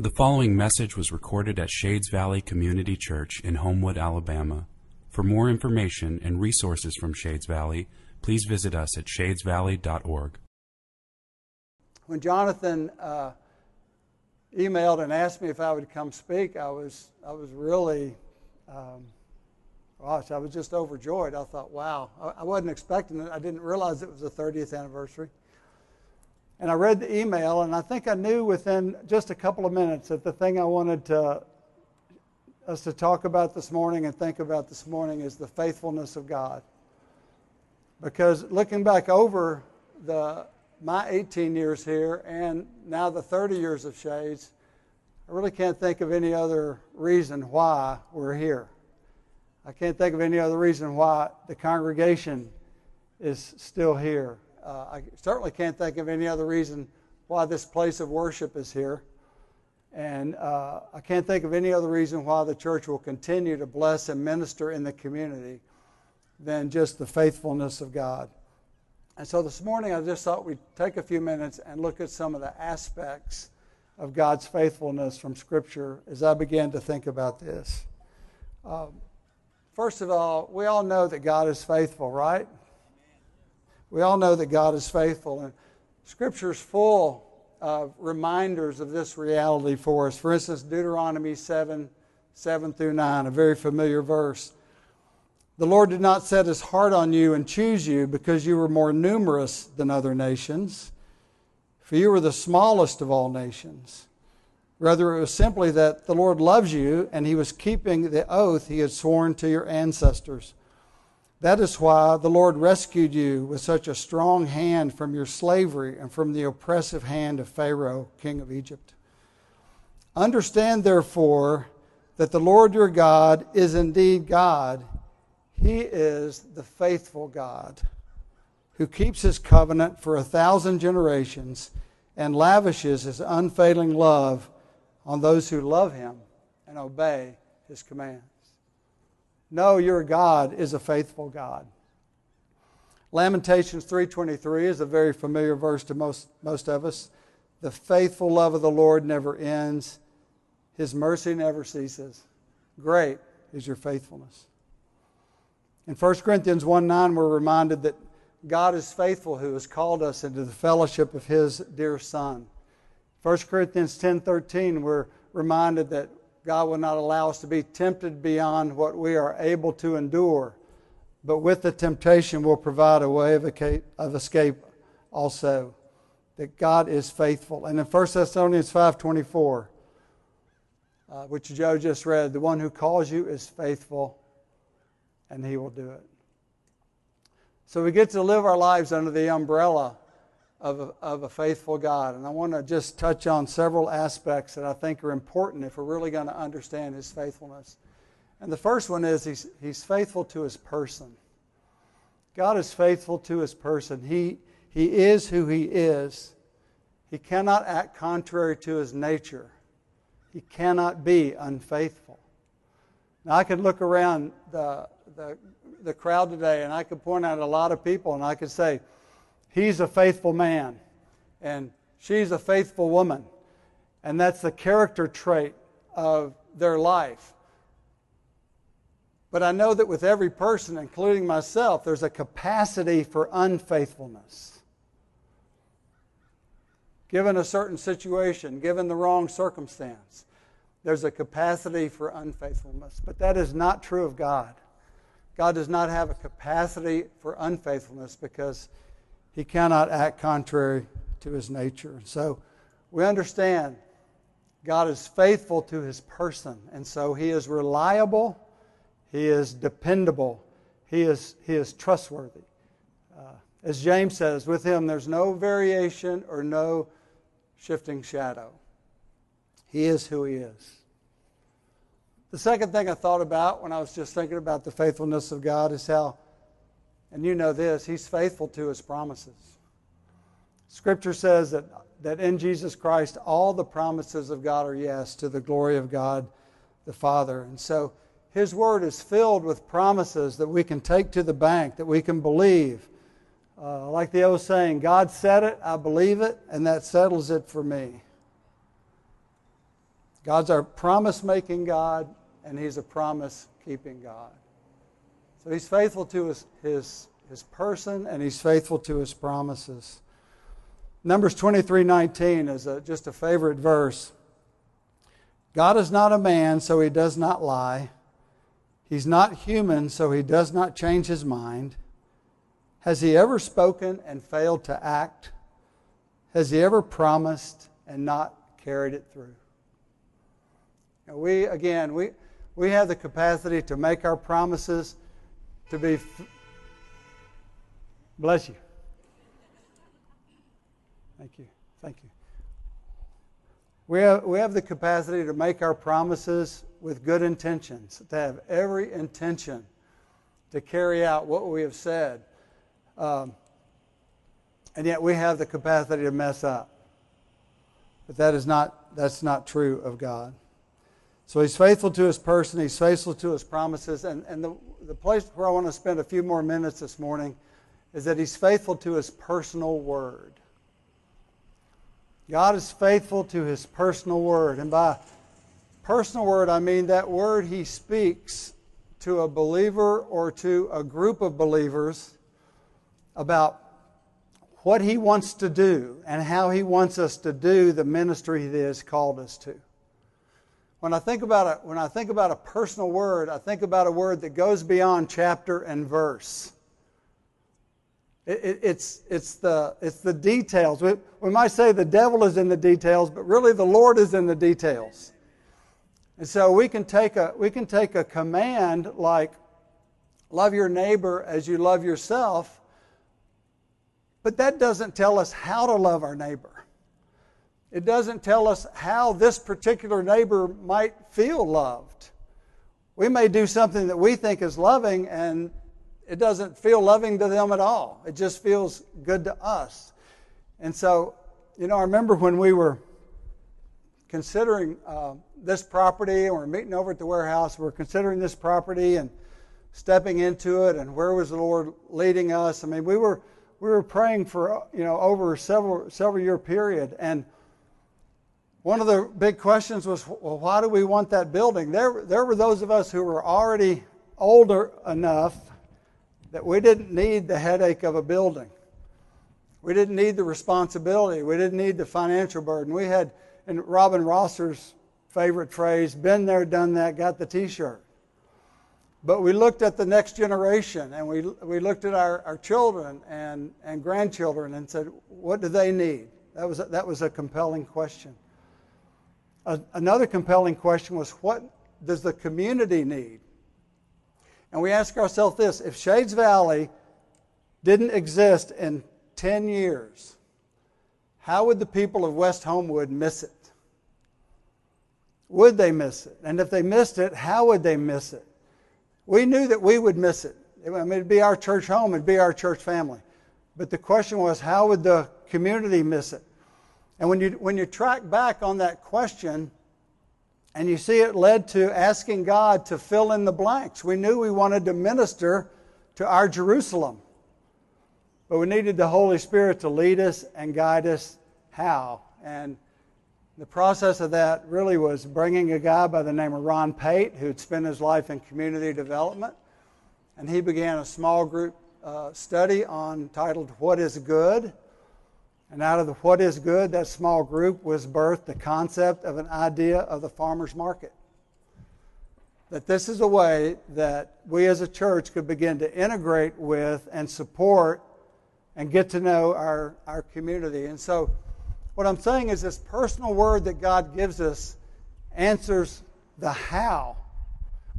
The following message was recorded at Shades Valley Community Church in Homewood, Alabama. For more information and resources from Shades Valley, please visit us at shadesvalley.org. When Jonathan uh, emailed and asked me if I would come speak, I was I was really, um, gosh, I was just overjoyed. I thought, wow, I, I wasn't expecting it. I didn't realize it was the 30th anniversary. And I read the email, and I think I knew within just a couple of minutes that the thing I wanted to, us to talk about this morning and think about this morning is the faithfulness of God. Because looking back over the, my 18 years here and now the 30 years of Shades, I really can't think of any other reason why we're here. I can't think of any other reason why the congregation is still here. Uh, I certainly can't think of any other reason why this place of worship is here. And uh, I can't think of any other reason why the church will continue to bless and minister in the community than just the faithfulness of God. And so this morning, I just thought we'd take a few minutes and look at some of the aspects of God's faithfulness from Scripture as I began to think about this. Um, first of all, we all know that God is faithful, right? We all know that God is faithful, and Scripture is full of reminders of this reality for us. For instance, Deuteronomy 7 7 through 9, a very familiar verse. The Lord did not set his heart on you and choose you because you were more numerous than other nations, for you were the smallest of all nations. Rather, it was simply that the Lord loves you and he was keeping the oath he had sworn to your ancestors. That is why the Lord rescued you with such a strong hand from your slavery and from the oppressive hand of Pharaoh, king of Egypt. Understand, therefore, that the Lord your God is indeed God. He is the faithful God who keeps his covenant for a thousand generations and lavishes his unfailing love on those who love him and obey his commands. No, your God is a faithful God. Lamentations 3:23 is a very familiar verse to most, most of us. The faithful love of the Lord never ends. His mercy never ceases. Great is your faithfulness. In 1 Corinthians 1 9, we're reminded that God is faithful who has called us into the fellowship of his dear Son. 1 Corinthians 10 13, we're reminded that God will not allow us to be tempted beyond what we are able to endure. But with the temptation, will provide a way of escape also. That God is faithful. And in 1 Thessalonians 5.24, uh, which Joe just read, the one who calls you is faithful, and he will do it. So we get to live our lives under the umbrella of a, of a faithful God. And I want to just touch on several aspects that I think are important if we're really going to understand His faithfulness. And the first one is He's, he's faithful to His person. God is faithful to His person. He, he is who He is. He cannot act contrary to His nature. He cannot be unfaithful. Now, I could look around the, the, the crowd today and I could point out a lot of people and I could say, he's a faithful man and she's a faithful woman. And that's the character trait of their life. But I know that with every person, including myself, there's a capacity for unfaithfulness. Given a certain situation, given the wrong circumstance, there's a capacity for unfaithfulness. But that is not true of God. God does not have a capacity for unfaithfulness because he cannot act contrary to his nature. So we understand God is faithful to his person, and so he is reliable, he is dependable, he is, he is trustworthy. Uh, as James says, with him there's no variation or no shifting shadow. He is who he is. The second thing I thought about when I was just thinking about the faithfulness of God is how and you know this, He's faithful to His promises. Scripture says that, that in Jesus Christ, all the promises of God are yes to the glory of God the Father. And so His Word is filled with promises that we can take to the bank, that we can believe. Uh, like the old saying, God said it, I believe it, and that settles it for me. God's our promise making God, and He's a promise keeping God. So He's faithful to his, his, his person, and He's faithful to His promises. Numbers 23 19 is a, just a favorite verse. God is not a man, so He does not lie. He's not human, so He does not change His mind. Has He ever spoken and failed to act? Has He ever promised and not carried it through? we, again, we, we have the capacity to make our promises to be. F- Bless you. Thank you. Thank you. We have, we have the capacity to make our promises with good intentions, to have every intention to carry out what we have said. Um, and yet we have the capacity to mess up. But that is not, that's not true of God. So he's faithful to his person, he's faithful to his promises. And, and the, the place where I want to spend a few more minutes this morning is that he's faithful to his personal word. God is faithful to his personal word. And by personal word, I mean that word he speaks to a believer or to a group of believers about what he wants to do and how he wants us to do the ministry he has called us to. When I think about a, when I think about a personal word, I think about a word that goes beyond chapter and verse. It, it, it's, it's, the, it's the details. We, we might say the devil is in the details, but really the Lord is in the details. And so we can take a, we can take a command like, love your neighbor as you love yourself, but that doesn't tell us how to love our neighbor. It doesn't tell us how this particular neighbor might feel loved. We may do something that we think is loving and it doesn't feel loving to them at all. It just feels good to us. And so, you know, I remember when we were considering uh, this property and we're meeting over at the warehouse, we we're considering this property and stepping into it and where was the Lord leading us. I mean, we were we were praying for you know over several several year period and one of the big questions was, well, why do we want that building? There, there were those of us who were already older enough that we didn't need the headache of a building. We didn't need the responsibility. We didn't need the financial burden. We had, in Robin Rosser's favorite phrase, been there, done that, got the t shirt. But we looked at the next generation and we, we looked at our, our children and, and grandchildren and said, what do they need? That was, a, that was a compelling question another compelling question was what does the community need? And we ask ourselves this if Shades Valley didn't exist in 10 years, how would the people of West Homewood miss it? Would they miss it? And if they missed it, how would they miss it? We knew that we would miss it. I mean, it'd be our church home, it'd be our church family. But the question was, how would the community miss it? And when you, when you track back on that question and you see it led to asking God to fill in the blanks, we knew we wanted to minister to our Jerusalem. But we needed the Holy Spirit to lead us and guide us how. And the process of that really was bringing a guy by the name of Ron Pate, who'd spent his life in community development. And he began a small group uh, study on titled What is Good? And out of the What is Good, that small group was birthed the concept of an idea of the farmer's market. That this is a way that we as a church could begin to integrate with and support and get to know our, our community. And so, what I'm saying is this personal word that God gives us answers the how.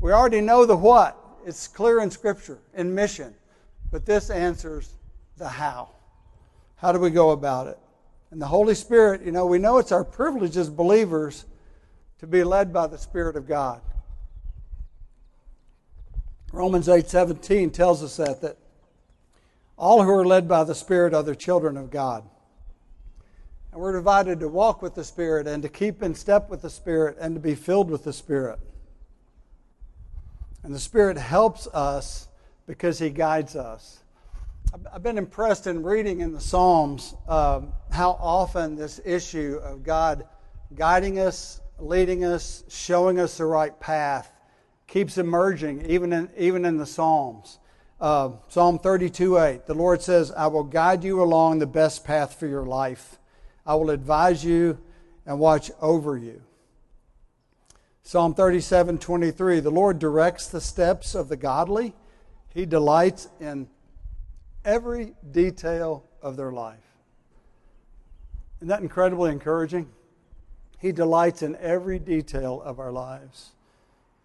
We already know the what, it's clear in Scripture, in mission, but this answers the how. How do we go about it? And the Holy Spirit, you know, we know it's our privilege as believers to be led by the Spirit of God. Romans 8:17 tells us that that all who are led by the Spirit are the children of God. And we're divided to walk with the Spirit and to keep in step with the Spirit and to be filled with the Spirit. And the Spirit helps us because He guides us. I've been impressed in reading in the Psalms um, how often this issue of God guiding us leading us, showing us the right path, keeps emerging even in, even in the Psalms. Uh, Psalm 32 8, the Lord says, I will guide you along the best path for your life. I will advise you and watch over you. Psalm 37 23, the Lord directs the steps of the godly. He delights in every detail of their life. Isn't that incredibly encouraging? He delights in every detail of our lives.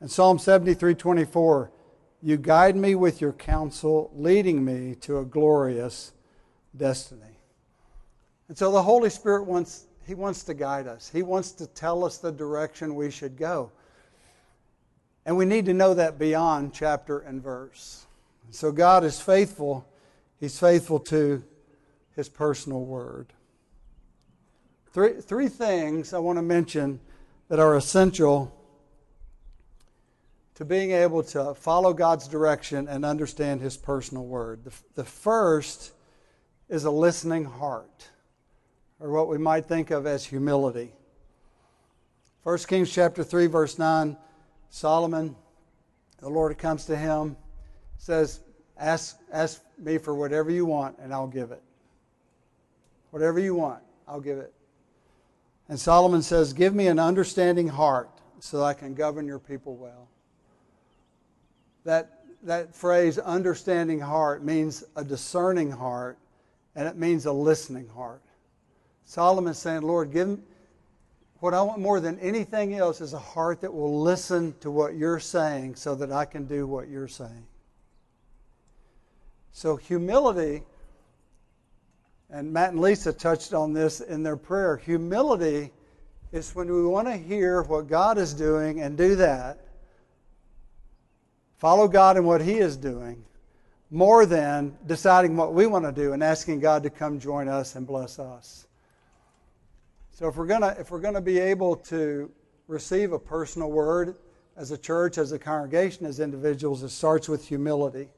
And Psalm 73 24, you guide me with your counsel, leading me to a glorious destiny. And so the Holy Spirit wants, He wants to guide us. He wants to tell us the direction we should go. And we need to know that beyond chapter and verse. So God is faithful. He's faithful to His personal word. Three, three things I want to mention that are essential to being able to follow God's direction and understand His personal word. The, the first is a listening heart, or what we might think of as humility. 1 Kings chapter 3, verse 9, Solomon, the Lord comes to him, says, ask, ask me for whatever you want, and I'll give it. Whatever you want, I'll give it. And Solomon says, Give me an understanding heart so that I can govern your people well. That, that phrase, understanding heart, means a discerning heart, and it means a listening heart. Solomon's saying, Lord, give me, what I want more than anything else is a heart that will listen to what you're saying so that I can do what you're saying. So, humility and Matt and Lisa touched on this in their prayer. Humility is when we want to hear what God is doing and do that, follow God in what He is doing, more than deciding what we want to do and asking God to come join us and bless us. So if we're gonna if we're gonna be able to receive a personal word as a church, as a congregation, as individuals, it starts with humility.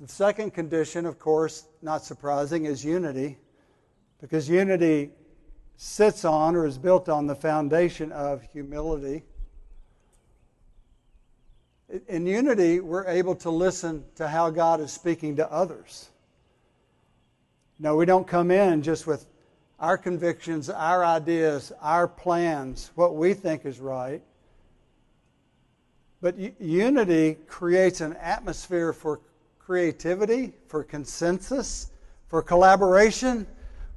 The second condition, of course, not surprising, is unity, because unity sits on or is built on the foundation of humility. In unity, we're able to listen to how God is speaking to others. No, we don't come in just with our convictions, our ideas, our plans, what we think is right. But unity creates an atmosphere for creativity, for consensus, for collaboration,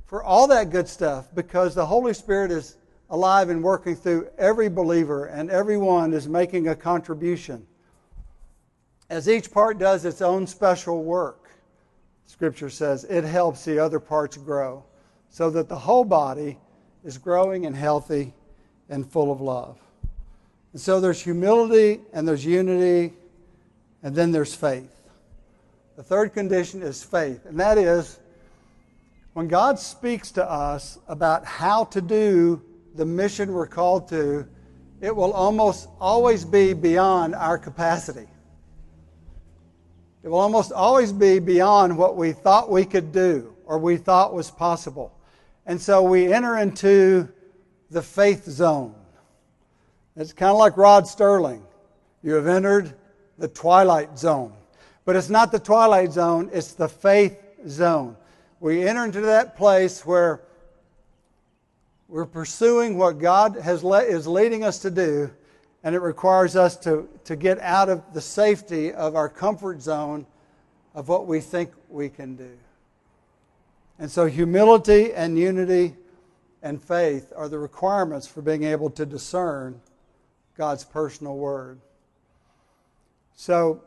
for all that good stuff, because the Holy Spirit is alive and working through every believer, and everyone is making a contribution. As each part does its own special work, Scripture says, it helps the other parts grow, so that the whole body is growing and healthy and full of love. And so there's humility, and there's unity, and then there's faith. The third condition is faith, and that is when God speaks to us about how to do the mission we're called to, it will almost always be beyond our capacity. It will almost always be beyond what we thought we could do or we thought was possible. And so we enter into the faith zone. It's kind of like Rod Serling. You have entered the twilight zone. But it's not the twilight zone, it's the faith zone. We enter into that place where we're pursuing what God has le- is leading us to do, and it requires us to, to get out of the safety of our comfort zone of what we think we can do. And so, humility and unity and faith are the requirements for being able to discern God's personal word. So,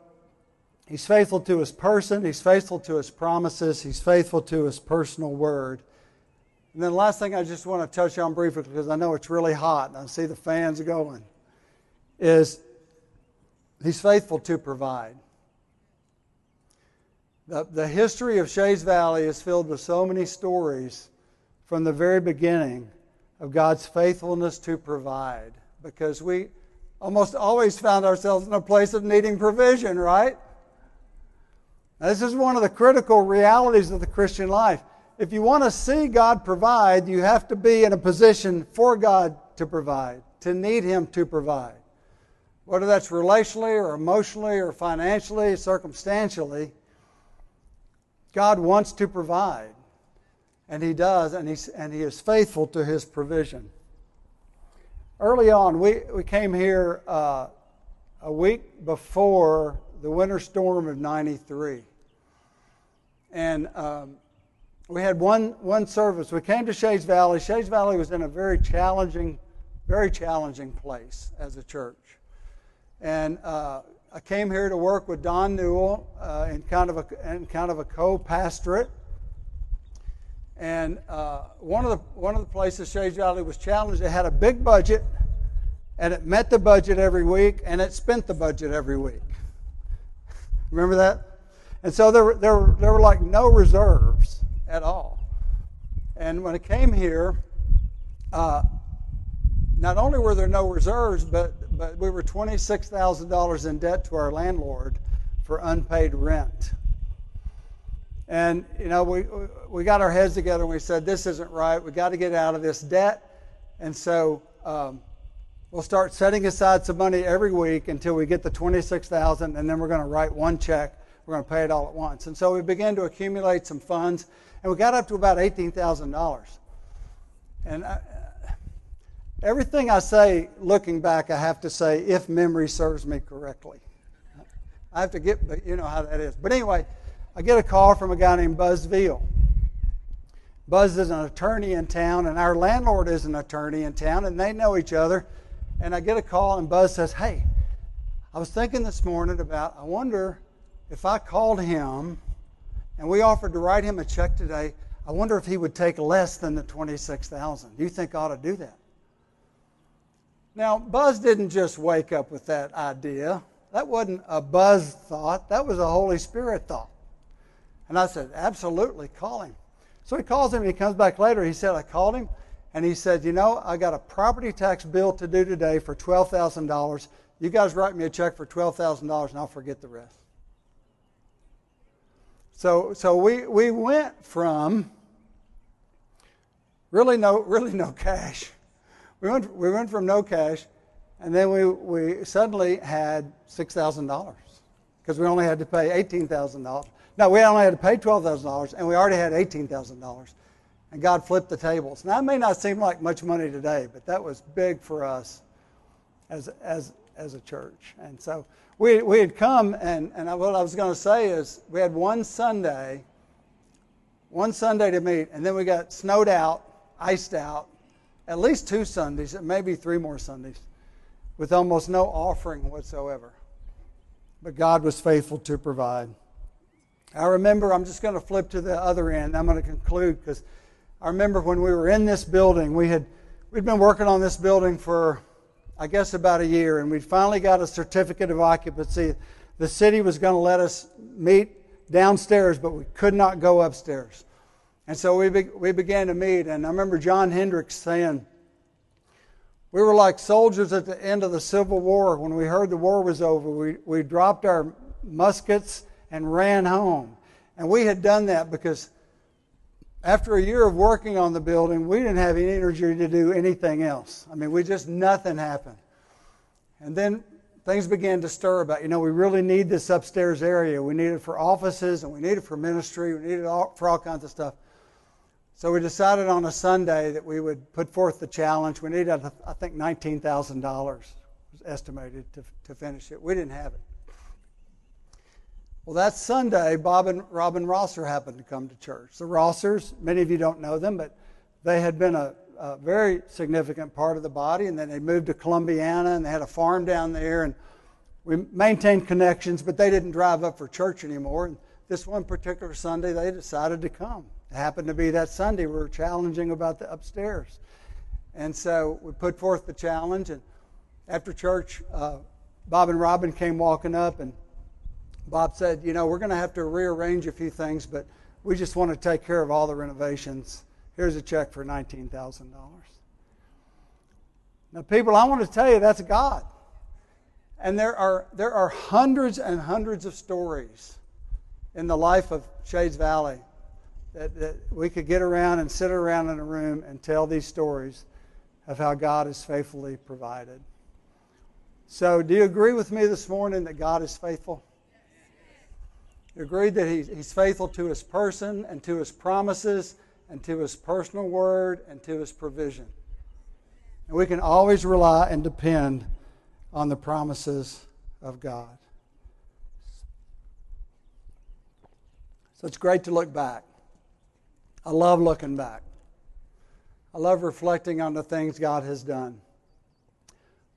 He's faithful to his person, he's faithful to his promises, he's faithful to his personal word. And then the last thing I just want to touch on briefly, because I know it's really hot and I see the fans going, is he's faithful to provide. The, the history of Shades Valley is filled with so many stories from the very beginning of God's faithfulness to provide because we almost always found ourselves in a place of needing provision, right? Now, this is one of the critical realities of the Christian life. If you want to see God provide, you have to be in a position for God to provide. to need Him to provide. Whether that's relationally or emotionally or financially, circumstantially, God wants to provide. And He does, and, he's, and He is faithful to His provision. Early on, we, we came here uh, a week before the winter storm of 93. And um, we had one, one service. We came to Shades Valley. Shades Valley was in a very challenging, very challenging place as a church. And uh, I came here to work with Don Newell uh, in kind of a in kind of a co-pastorate. And uh, one of the one of the places Shades Valley was challenged. It had a big budget, and it met the budget every week, and it spent the budget every week. Remember that? And so there there there were like no reserves at all. And when it came here, uh, not only were there no reserves, but, but we were $26,000 in debt to our landlord for unpaid rent. And, you know, we, we got our heads together and we said, this isn't right. we got to get out of this debt. And so um, we'll start setting aside some money every week until we get the 26000 and then we're going to write one check we're going to pay it all at once. And so we began to accumulate some funds, and we got up to about $18,000. And I, everything I say looking back, I have to say, if memory serves me correctly. I have to get, but you know how that is. But anyway, I get a call from a guy named Buzz Veal. Buzz is an attorney in town, and our landlord is an attorney in town, and they know each other. And I get a call, and Buzz says, Hey, I was thinking this morning about, I wonder if I called him and we offered to write him a check today, I wonder if he would take less than the 26,000. Do you think I ought to do that? Now, Buzz didn't just wake up with that idea. That wasn't a Buzz thought, that was a Holy Spirit thought. And I said, absolutely, call him. So he calls him, he comes back later. He said, I called him, and he said, You know, I got a property tax bill to do today for $12,000. You guys write me a check for $12,000, and I'll forget the rest. So, so we, we went from really no, really no cash. We went, we went from no cash, and then we, we suddenly had $6,000 because we only had to pay $18,000. No, we only had to pay $12,000, and we already had $18,000. And God flipped the tables. Now, it may not seem like much money today, but that was big for us as, as, as a church. And so we, we had come, and, and what I was going to say is we had one Sunday, one Sunday to meet, and then we got snowed out, iced out, at least two Sundays, maybe three more Sundays, with almost no offering whatsoever. But God was faithful to provide. I remember, I'm just going to flip to the other end. I'm going to conclude because I remember when we were in this building, we had we'd been working on this building for I guess, about a year, and we finally got a certificate of occupancy. The city was going to let us meet downstairs, but we could not go upstairs. And so we, be, we began to meet, and I remember John Hendricks saying, We were like soldiers at the end of the Civil War. When we heard the war was over, we, we dropped our muskets and ran home. And we had done that because after a year of working on the building, we didn't have any energy to do anything else. I mean, we just, nothing happened. And then things began to stir about, you know, we really need this upstairs area. We need it for offices and we need it for ministry. We need it all, for all kinds of stuff. So we decided on a Sunday that we would put forth the challenge. We needed, I think, $19,000 was estimated to, to finish it. We didn't have it. Well, that Sunday, Bob and Robin Rosser happened to come to church. The Rossers, many of you don't know them, but they had been a, a very significant part of the body, and then they moved to Columbiana, and they had a farm down there, and we maintained connections, but they didn't drive up for church anymore. And this one particular Sunday, they decided to come. It happened to be that Sunday we were challenging about the upstairs. And so we put forth the challenge, and after church, uh, Bob and Robin came walking up, and Bob said, you know, we're going to have to rearrange a few things, but we just want to take care of all the renovations. Here's a check for $19,000. Now, people, I want to tell you that's God. And there are, there are hundreds and hundreds of stories in the life of Shades Valley that, that we could get around and sit around in a room and tell these stories of how God has faithfully provided. So, do you agree with me this morning that God is faithful? You agree that he's, he's faithful to his person and to his promises and to his personal word and to his provision. And we can always rely and depend on the promises of God. So it's great to look back. I love looking back. I love reflecting on the things God has done.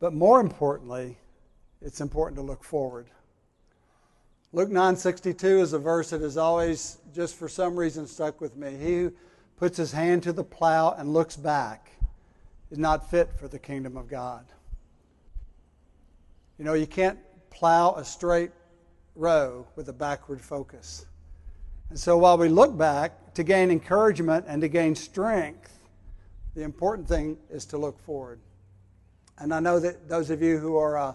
But more importantly, it's important to look forward. Luke 9:62 is a verse that has always just for some reason stuck with me. He who puts his hand to the plow and looks back is not fit for the kingdom of God. You know, you can't plow a straight row with a backward focus. And so while we look back to gain encouragement and to gain strength, the important thing is to look forward. And I know that those of you who are uh,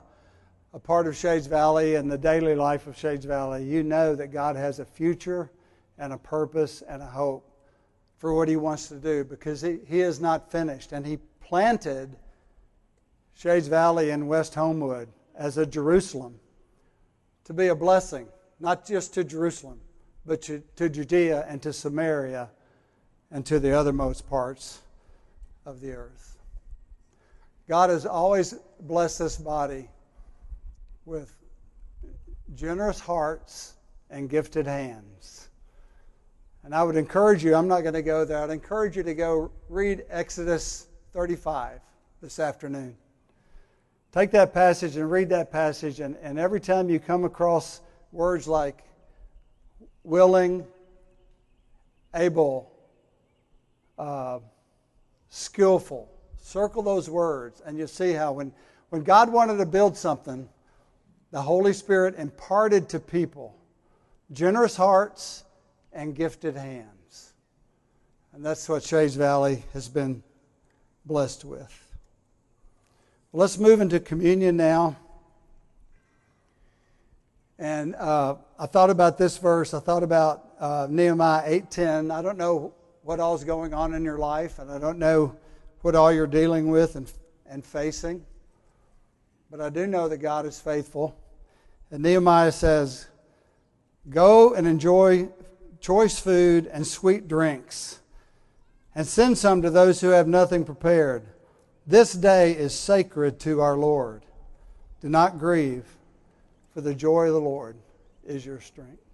a part of Shades Valley and the daily life of Shades Valley, you know that God has a future and a purpose and a hope for what He wants to do because He, he is not finished. And He planted Shades Valley in West Homewood as a Jerusalem to be a blessing, not just to Jerusalem, but to, to Judea and to Samaria and to the othermost parts of the earth. God has always blessed this body with generous hearts and gifted hands. And I would encourage you, I'm not going to go there, I'd encourage you to go read Exodus 35 this afternoon. Take that passage and read that passage, and, and every time you come across words like willing, able, uh, skillful, circle those words, and you'll see how when, when God wanted to build something, the Holy Spirit imparted to people generous hearts and gifted hands. And that's what Shades Valley has been blessed with. Let's move into communion now. And uh, I thought about this verse. I thought about uh, Nehemiah 8:10. I don't know what all is going on in your life, and I don't know what all you're dealing with and, and facing. But I do know that God is faithful. And Nehemiah says, Go and enjoy choice food and sweet drinks, and send some to those who have nothing prepared. This day is sacred to our Lord. Do not grieve, for the joy of the Lord is your strength.